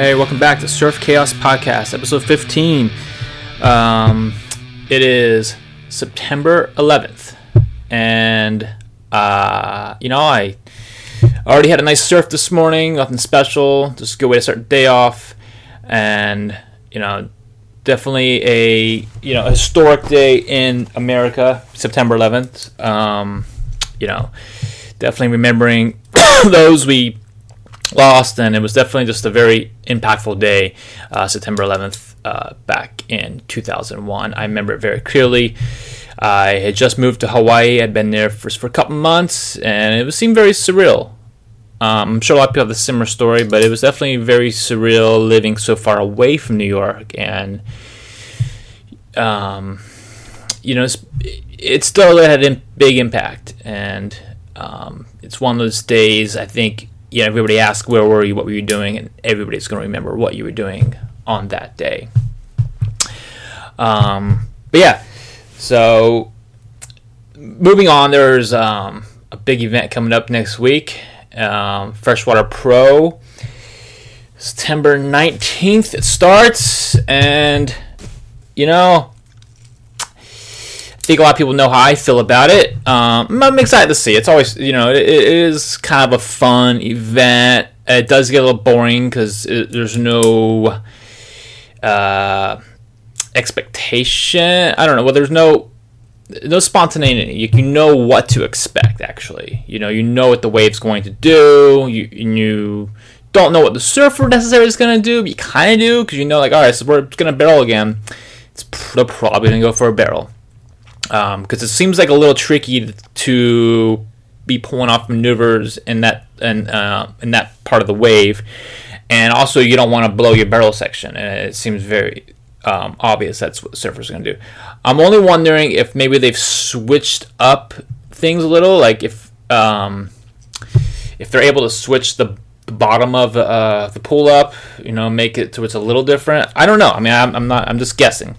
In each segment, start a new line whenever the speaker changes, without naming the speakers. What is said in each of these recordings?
Hey, welcome back to Surf Chaos Podcast, episode 15. Um, it is September 11th, and uh, you know, I already had a nice surf this morning, nothing special, just a good way to start the day off, and you know, definitely a you know historic day in America, September 11th. Um, you know, definitely remembering those we lost, and it was definitely just a very impactful day, uh, September 11th, uh, back in 2001. I remember it very clearly. I had just moved to Hawaii. I'd been there for, for a couple months, and it was, seemed very surreal. Um, I'm sure a lot of people have a similar story, but it was definitely very surreal living so far away from New York, and um, you know, it's, it still had a big impact, and um, it's one of those days. I think you know, everybody asks where were you, what were you doing, and everybody's going to remember what you were doing on that day. Um, but yeah, so moving on, there's um, a big event coming up next week. Um, Freshwater Pro, September 19th it starts, and you know, think a lot of people know how I feel about it. Um, I'm excited to see. It's always, you know, it, it is kind of a fun event. It does get a little boring because there's no uh, expectation. I don't know. Well, there's no no spontaneity. You, you know what to expect. Actually, you know, you know what the wave's going to do. You you don't know what the surfer necessarily is going to do, but you kind of do because you know, like, all right, so we're going to barrel again. It's they're probably going to go for a barrel because um, it seems like a little tricky to be pulling off maneuvers in that and uh, in that part of the wave, and also you don't want to blow your barrel section. And it seems very um, obvious that's what surfers are going to do. I'm only wondering if maybe they've switched up things a little, like if um, if they're able to switch the bottom of uh, the pull up, you know, make it so it's a little different. I don't know. I mean, I'm, I'm not. I'm just guessing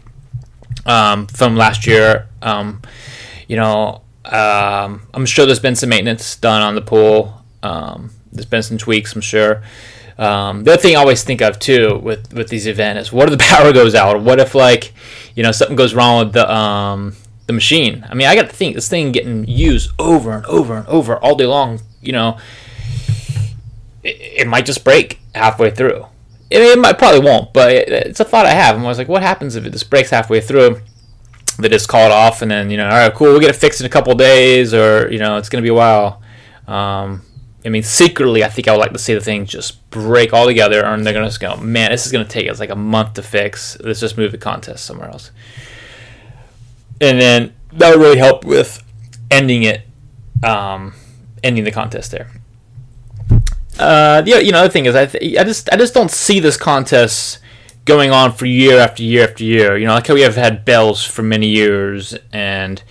um, from last year. Um, you know, um, I'm sure there's been some maintenance done on the pool. Um, there's been some tweaks, I'm sure. Um, the other thing I always think of too with with these events is what if the power goes out? What if like you know something goes wrong with the um, the machine? I mean, I got to think this thing getting used over and over and over all day long. You know, it, it might just break halfway through. It, might probably won't, but it's a thought I have. I'm always like, what happens if it just breaks halfway through? They just call it off, and then you know, all right, cool, we'll get it fixed in a couple days, or you know, it's gonna be a while. Um, I mean, secretly, I think I would like to see the thing just break all together, and they're gonna just go, man, this is gonna take us like a month to fix. Let's just move the contest somewhere else, and then that would really help with ending it, um, ending the contest there. Uh, the you know the thing is I th- I just I just don't see this contest going on for year after year after year. You know, like how we have had Bells for many years, and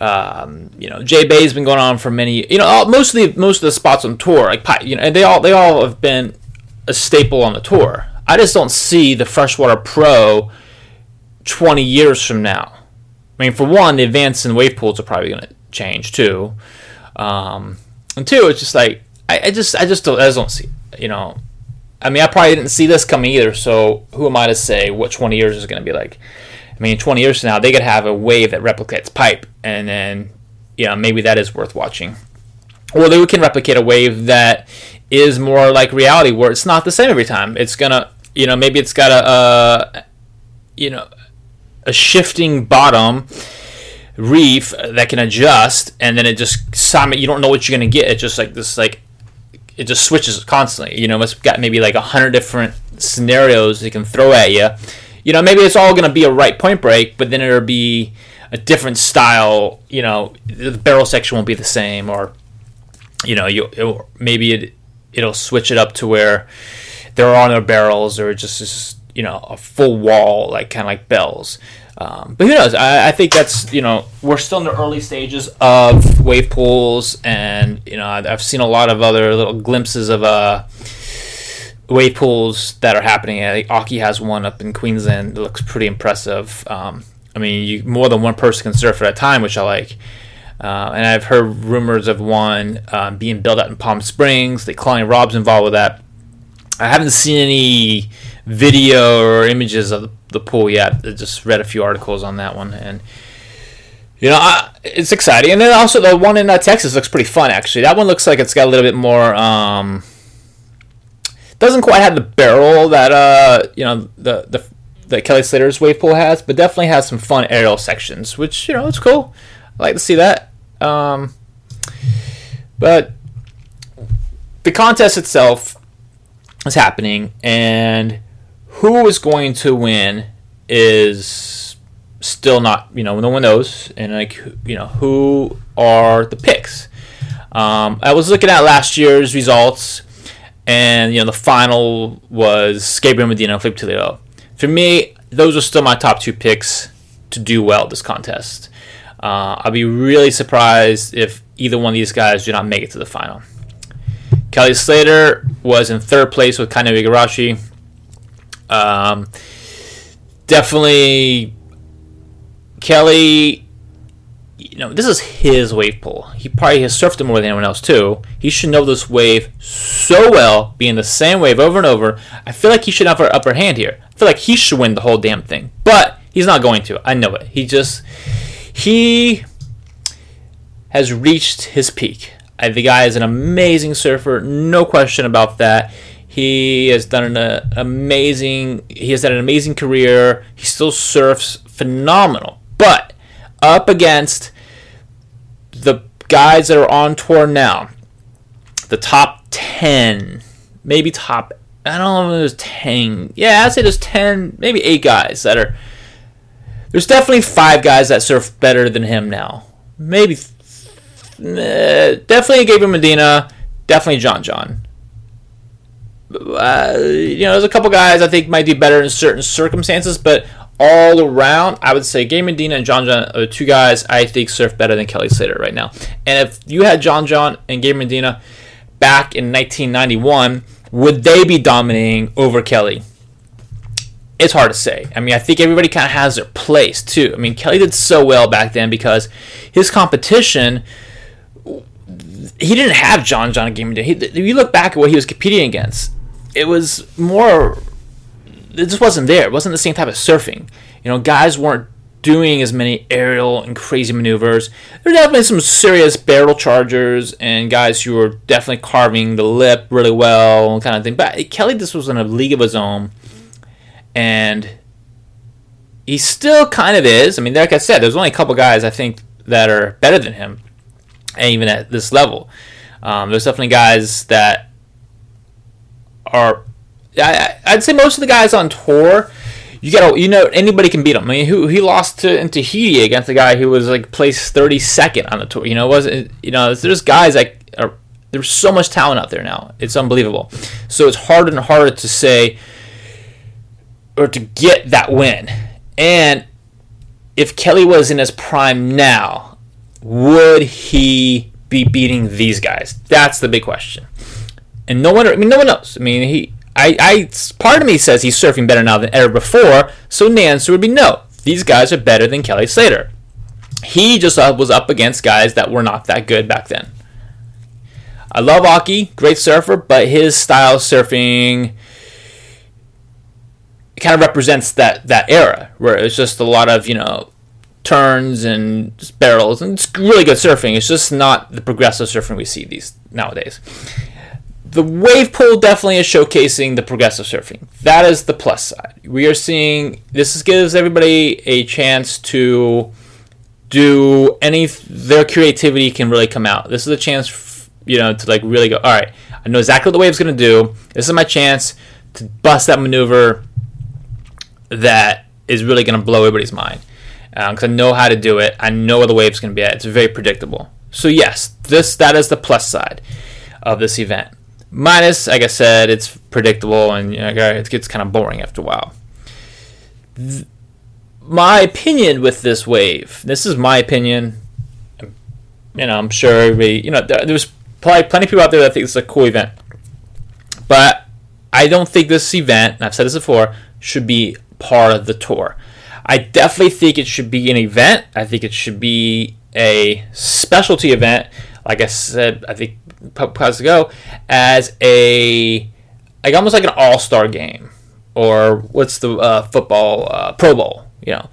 um, you know, J Bay's been going on for many. You know, all, most of the most of the spots on tour, like you know, and they all they all have been a staple on the tour. I just don't see the Freshwater Pro twenty years from now. I mean, for one, the advance in wave pools are probably going to change too, um, and two, it's just like I, I just I just don't I just don't see you know? I mean I probably didn't see this coming either so who am I to say what 20 years is going to be like? I mean 20 years from now they could have a wave that replicates pipe and then you know maybe that is worth watching. Or they can replicate a wave that is more like reality where it's not the same every time. It's gonna you know maybe it's got a, you know a shifting bottom reef that can adjust and then it just you don't know what you're gonna get. It's just like this like it just switches constantly. You know, it's got maybe like a hundred different scenarios it can throw at you. You know, maybe it's all to be a right point break, but then it'll be a different style. You know, the barrel section won't be the same, or you know, you it, maybe it it'll switch it up to where there are no barrels, or just, just you know a full wall, like kind of like Bells. Um, but who knows? I, I, think that's you know we're still in the early stages of wave pools, and you know I've seen a lot of other little glimpses of uh, wave pools that are happening. I think Occy has one up in Queensland. It looks pretty impressive. Um, I mean, you, more than one person can surf at a time, which I like. Uh, and I've heard rumors of one um, being built out in Palm Springs. That Kalani Robb's involved with that. I haven't seen any video or images of the pool yet. I just read a few articles on that one, and you know, I, it's exciting. And then also the one in uh, Texas looks pretty fun. Actually, that one looks like it's got a little bit more. Um, doesn't quite have the barrel that uh, you know the the that Kelly Slater's wave pool has, but definitely has some fun aerial sections, which you know it's cool. I like to see that. Um, but the contest itself is happening, and who is going to win is still not you know no one knows, and like you know who are the picks. Um, I was looking at last year's results, and you know the final was Gabriel Medina and Filipe Toledo. For me, those are still my top two picks to do well this contest. Uh, I'll be really surprised if either one of these guys do not make it to the final. Kelly Slater was in third place with Kanoa Igarashi. Um, definitely, Kelly. You know, this is his wave pool. He probably has surfed it more than anyone else too. He should know this wave so well, being the same wave over and over. I feel like he should have an upper hand here. I feel like he should win the whole damn thing, but he's not going to. I know it. He just he has reached his peak. The guy is an amazing surfer, no question about that. He has done an uh, amazing. He has had an amazing career. He still surfs phenomenal, but up against the guys that are on tour now, the top ten, maybe top. I don't know there's ten. Yeah, I'd say there's ten, maybe eight guys that are. There's definitely five guys that surf better than him now. Maybe, uh, definitely Gabriel Medina. Definitely John John uh, you know, there's a couple guys I think might do better in certain circumstances, but all around, I would say Gabe Medina and John John are two guys I think surf better than Kelly Slater right now. And if you had John John and Gabe Medina back in 1991, would they be dominating over Kelly? It's hard to say. I mean, I think everybody kind of has their place too. I mean, Kelly did so well back then because his competition he didn't have John John and Gabe Medina. You look back at what he was competing against, it was more. It just wasn't there. It wasn't the same type of surfing. You know, guys weren't doing as many aerial and crazy maneuvers. There were definitely some serious barrel chargers and guys who were definitely carving the lip really well, kind of thing. But Kelly this was in a league of his own, and he still kind of is. I mean, like I said, there's only a couple guys I think that are better than him, and even at this level. Um, there's definitely guys that are I, I'd say most of the guys on tour, you got you know anybody can beat him. I mean, who he lost to in Tahiti against a guy who was like placed 32nd on the tour. You know, wasn't you know there's guys like are there's so much talent out there now. It's unbelievable. So it's harder and harder to say or to get that win. And if Kelly was in his prime now, would he be beating these guys? That's the big question and no one. I mean, no one knows. I mean, he. I, I. Part of me says he's surfing better now than ever before. So the answer would be no. These guys are better than Kelly Slater. He just was up against guys that were not that good back then. I love Occy, great surfer, but his style of surfing kind of represents that that era where it's just a lot of you know turns and barrels and it's really good surfing. It's just not the progressive surfing we see these nowadays the wave pool definitely is showcasing the progressive surfing. That is the plus side. We are seeing this gives everybody a chance to do any their creativity can really come out. This is a chance, you know, to like really go. All right, I know exactly what the wave's to do. This is my chance to bust that maneuver that is really to blow everybody's mind because um, I know how to do it. I know where the wave's to be at. It's very predictable. So yes, this that is the plus side of this event. Minus, like I said, it's predictable and you know, it gets kind of boring after a while. Th- my opinion with this wave, this is my opinion. You know, I'm sure you know, there's probably plenty of people out there that think it's a cool event. But I don't think this event, and I've said this before, should be part of the tour. I definitely think it should be an event. I think it should be a specialty event. Like I said, I think podcasts ago as a like almost like an all star game, or what's the uh, football uh, Pro Bowl? You know,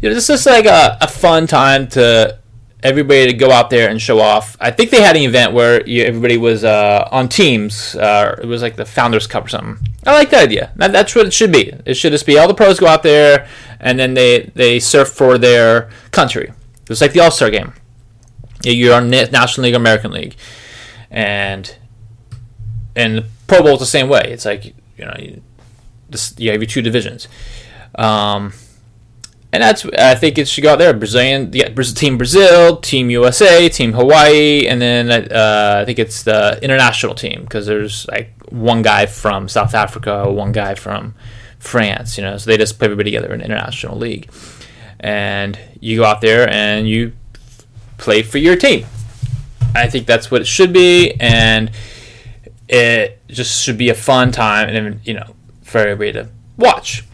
you know, like a, a fun time to everybody to go out there and show off. I think they had an event where you, everybody was uh, on teams. Uh, it was like the Founders Cup or something. I like that idea. That, that's what it should be. It should just be all the pros go out there and then they they surf for their country. It's like the All Star game. You're on National League, American League, and and the Pro Bowl is the same way. It's like you know, you, this, you have your two divisions, um, and that's I think it should go out there. Brazilian, yeah, Team Brazil, Team USA, Team Hawaii, and then uh, I think it's the international team because there's like one guy from South Africa, one guy from France. You know, so they just put everybody together in an international league, and you go out there and you play for your team. I think that's what it should be, and it just should be a fun time, and you know, for everybody to watch.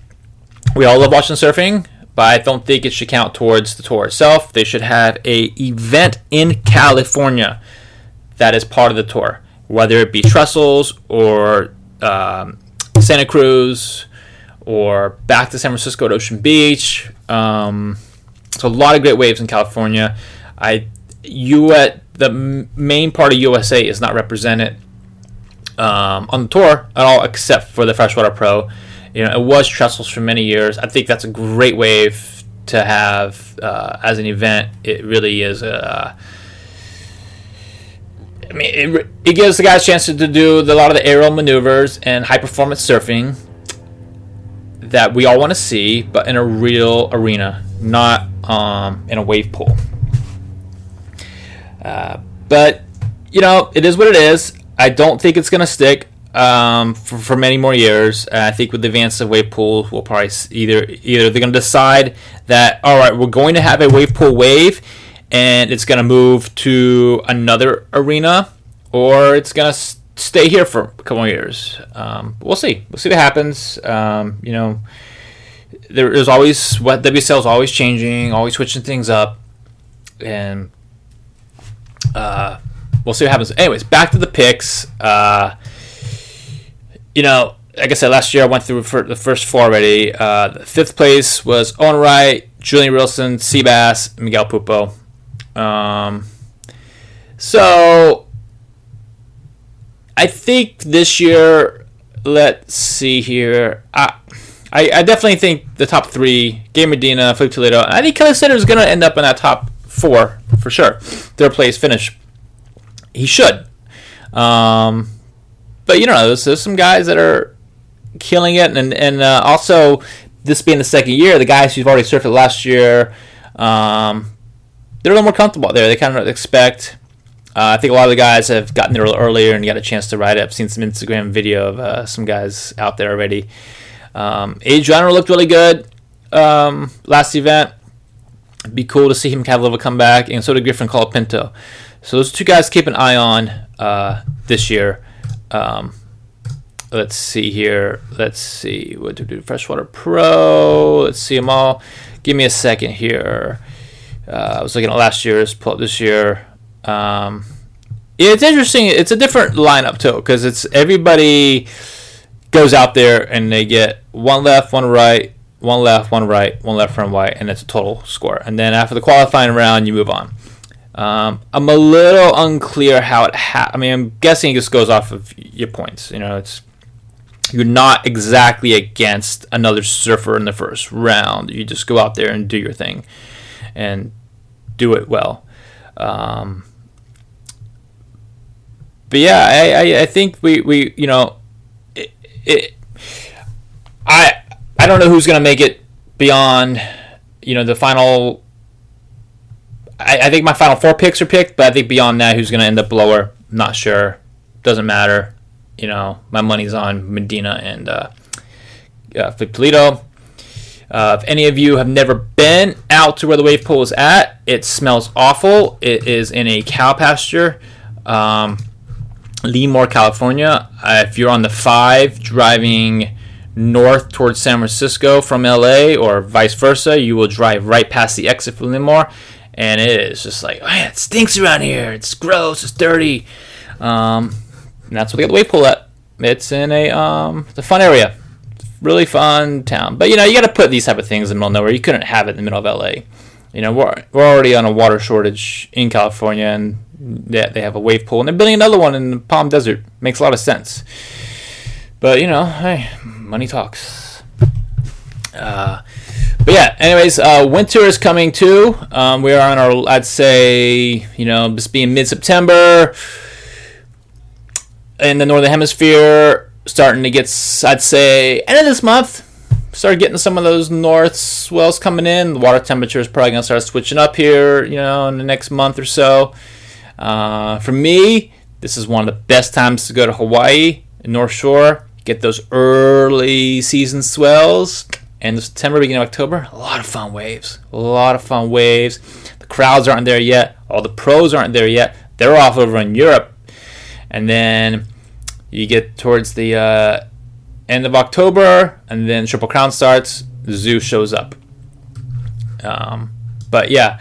We all love watching surfing, but I don't think it should count towards the tour itself. They should have a event in California that is part of the tour, whether it be Trestles or um, Santa Cruz or back to San Francisco at Ocean Beach. Um, so a lot of great waves in California. I you at the main part of USA is not represented um, on the tour at all, except for the Freshwater Pro. You know, it was Trestles for many years. I think that's a great wave to have uh, as an event. It really is a. I mean, it, it gives the guys a chance to do a lot of the aerial maneuvers and high performance surfing that we all want to see, but in a real arena, not um, in a wave pool. Uh, but you know, it is what it is. I don't think it's gonna stick um, for, for many more years. Uh, I think with the advance of wave pools, we'll probably either either they're gonna decide that all right, we're going to have a wave pool wave, and it's gonna move to another arena, or it's gonna stay here for a couple more years. Um, we'll see. We'll see what happens. Um, you know, there is always what WSL is always changing, always switching things up, and uh, we'll see what happens. Anyways, back to the picks. Uh, you know, like I said, last year I went through the first four already. Uh, the fifth place was Owen Wright, Julian Wilson, Seabass, Miguel Pupo. Um, so I think this year, let's see here. I, I, I definitely think the top three: Gabe Medina, Filipe Toledo. I think Kelly Slater is going to end up in that top four for sure. Third place finish. He should. Um, but you know, there's, there's some guys that are killing it, and and uh, also this being the second year, the guys who've already surfed last year, um, they're a little more comfortable there. They kind of expect uh, I think a lot of the guys have gotten there earlier and got a chance to ride it. I've seen some Instagram video of uh, some guys out there already. Um, Adriano looked really good um, last event. Be cool to see him have a little comeback, and so did Griffin Colapinto. So those two guys keep an eye on uh, this year. Um, let's see here. Let's see what to do. Freshwater Pro. Let's see them all. Give me a second here. Uh, I was looking at last year's, pull up this year. Um, yeah, it's interesting. It's a different lineup too because it's everybody goes out there and they get one left, one right, one left, one right, one left, one right, and it's a total score. And then after the qualifying round, you move on. Um, I'm a little unclear how it. Ha- I mean, I'm guessing it just goes off of your points. You know, it's you're not exactly against another surfer in the first round. You just go out there and do your thing, and do it well. Um, but yeah, I, I, I, think we, we you know, it, it, I don't know who's gonna make it beyond you know the final. I, I think my final four picks are picked, but I think beyond that, who's gonna end up lower, not sure. Doesn't matter. You know, my money's on Medina and uh, uh, Toledo. Uh, if any of you have never been out to where the wave pool is at, it smells awful. It is in a cow pasture. Um, California. Uh, if you're on the 5 driving north towards San Francisco from LA or vice versa, you will drive right past the exit for Lemoore. And it is just like, man, it stinks around here. It's gross. It's dirty. Um, and that's what they got the wave pool at. it's in a um, it's a fun area, really fun town. But you know, you got to put these type of things in the middle of nowhere. You couldn't have it in the middle of LA. You know, we're we're already on a water shortage in California, and yeah, they have a wave pool, and they're building another one in the Palm Desert. Makes a lot of sense. But you know, hey, money talks. Uh, but yeah, anyways, uh, winter is coming too. Um, we are on our, I'd say, you know, just being mid September in the northern hemisphere, starting to get, I'd say, end of this month, start getting some of those north swells coming in. The water temperature is probably going to start switching up here, you know, in the next month or so. Uh, for me, this is one of the best times to go to Hawaii, North Shore, get those early season swells. End of September, beginning of October, a lot of fun waves. A lot of fun waves. The crowds aren't there yet. All the pros aren't there yet. They're off over in Europe and then you get towards the uh, end of October, and then Triple Crown starts. Zoo shows up. Um, but yeah,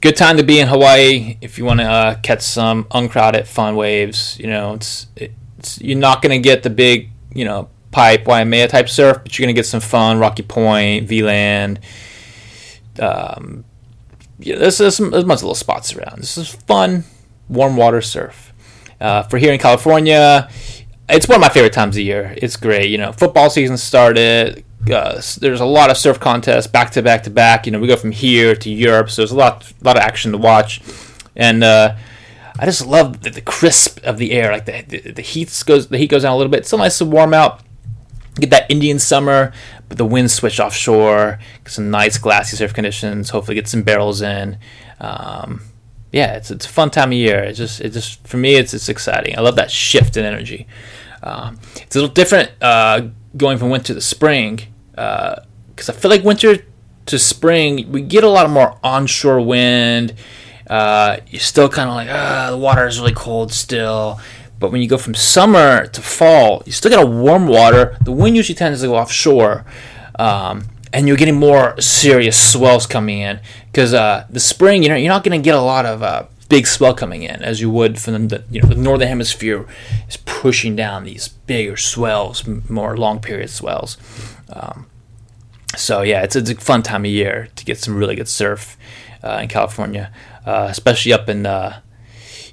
good time to be in Hawaii if you want to uh, catch some uncrowded, fun waves. You know, it's, you're not gonna get the big, you know, pipe Waimea type surf, but you're gonna get some fun Rocky Point, V-Land. Um, yeah, there's, there's, some, there's a bunch of little spots around. This is fun, warm water surf. Uh, for here in California, it's one of my favorite times of year. It's great. You know, football season started. Uh, there's a lot of surf contests back to back to back. You know, we go from here to Europe, so there's a lot, a lot of action to watch, and uh, I just love the, the, crisp of the air. Like the, the the heat goes, the heat goes down a little bit. It's still nice to warm out. Get that Indian summer, but the winds switch offshore. Get some nice glassy surf conditions. Hopefully, get some barrels in. Um, yeah, it's it's a fun time of year. It's just it just for me it's it's exciting. I love that shift in energy. Um, it's a little different uh, going from winter to spring because uh, I feel like winter to spring we get a lot of more onshore wind. Uh, you're still kind of like ah the water is really cold still. But when you go from summer to fall, you still get a warm water. The wind usually tends to go offshore. Um, and you're getting more serious swells coming in because uh, the spring, you know, you're not going to get a lot of uh, big swell coming in as you would from the you know the northern hemisphere is pushing down these bigger swells, more long period swells. Um, so yeah, it's, it's a fun time of year to get some really good surf uh, in California, uh, especially up in uh,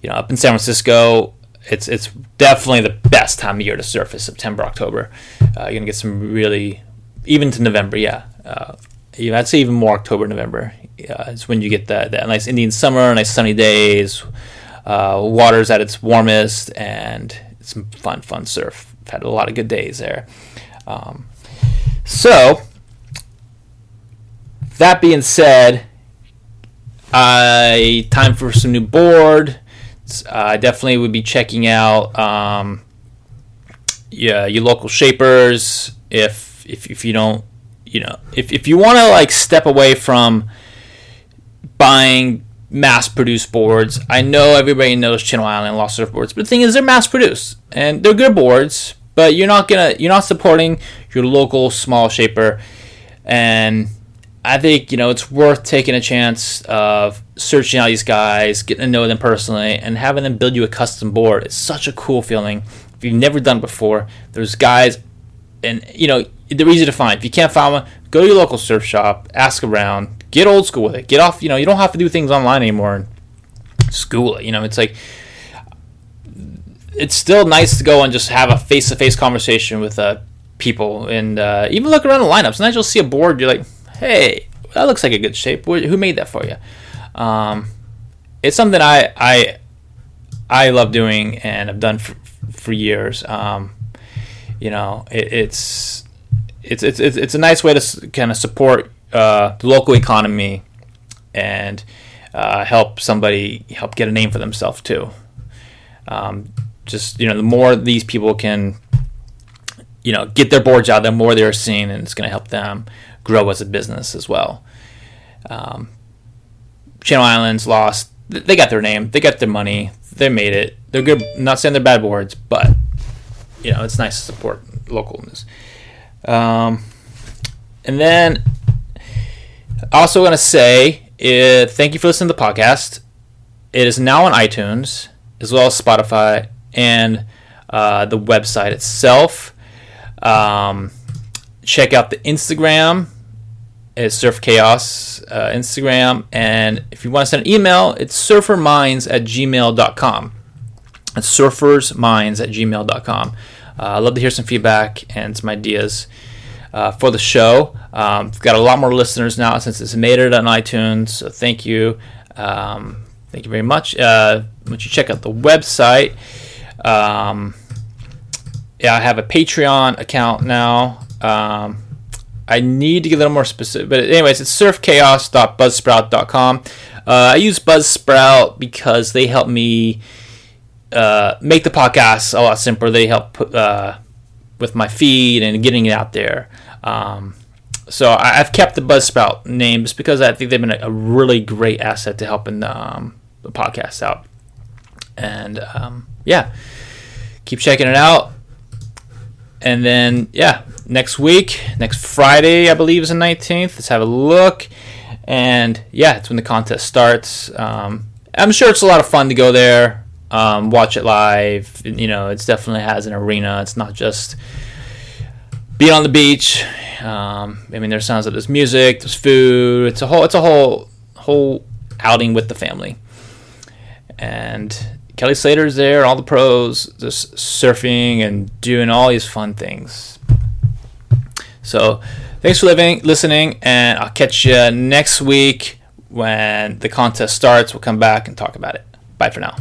you know up in San Francisco. It's it's definitely the best time of year to surf is September October. Uh, you're gonna get some really even to November, yeah. Uh, I'd say even more October, November. Uh, it's when you get that, that nice Indian summer, nice sunny days, water's at its warmest, and some fun, fun surf. I've had a lot of good days there. Um, so, that being said, I time for some new board. I definitely would be checking out um, yeah, your local shapers if if if you don't you know if, if you want to like step away from buying mass produced boards i know everybody knows channel island and lost surfboards but the thing is they're mass produced and they're good boards but you're not gonna you're not supporting your local small shaper and i think you know it's worth taking a chance of searching out these guys getting to know them personally and having them build you a custom board it's such a cool feeling if you've never done before there's guys and you know they're easy to find. If you can't find one, go to your local surf shop, ask around, get old school with it. Get off, you know, you don't have to do things online anymore and school it. You know, it's like it's still nice to go and just have a face to face conversation with uh, people and uh, even look around the lineup. Sometimes you'll see a board, you're like, hey, that looks like a good shape. Who made that for you? Um, it's something I I I love doing and I've done for, for years. Um, you know, it, it's it's it's it's a nice way to kind of support uh, the local economy and uh, help somebody help get a name for themselves too. Um, just you know, the more these people can, you know, get their boards out, the more they're seen, and it's going to help them grow as a business as well. Um, Channel Islands lost. They got their name. They got their money. They made it. They're good. I'm not saying they're bad boards, but you know, it's nice to support localness. Um, and then also going to say uh, thank you for listening to the podcast. It is now on iTunes as well as Spotify, and uh, the website itself. Um, check out the Instagram. It's Surf Chaos uh, Instagram. And if you want to send an email, it's surferminds at gmail.com. It's surfersminds at gmail.com. Uh, I'd love to hear some feedback and some ideas uh, for the show. Um, we've got a lot more listeners now since it's made it on iTunes. So thank you. Um, thank you very much. Uh, once you check out the website, um, yeah, I have a Patreon account now. Um, I need to get a little more specific, but anyways, it's surfchaos.buzzsprout.com. Uh, I use Buzzsprout because they help me uh, make the podcast a lot simpler. They help put, uh, with my feed and getting it out there. Um, so I, have kept the Buzzsprout name just because I think they've been a, a really great asset to helping the, um, the podcast out. And um, yeah, keep checking it out. And then yeah, next week, next Friday, I believe is the 19th. Let's have a look. And yeah, it's when the contest starts. Um, I'm sure it's a lot of fun to go there, um, watch it live. You know, it definitely has an arena. It's not just being on the beach. Um, I mean, there's sounds of there's music, there's food. It's a whole, it's a whole, whole outing with the family. And Kelly Slater's there, all the pros, just surfing and doing all these fun things. So, thanks for living, listening, and I'll catch you next week when the contest starts. We'll come back and talk about it. Bye for now.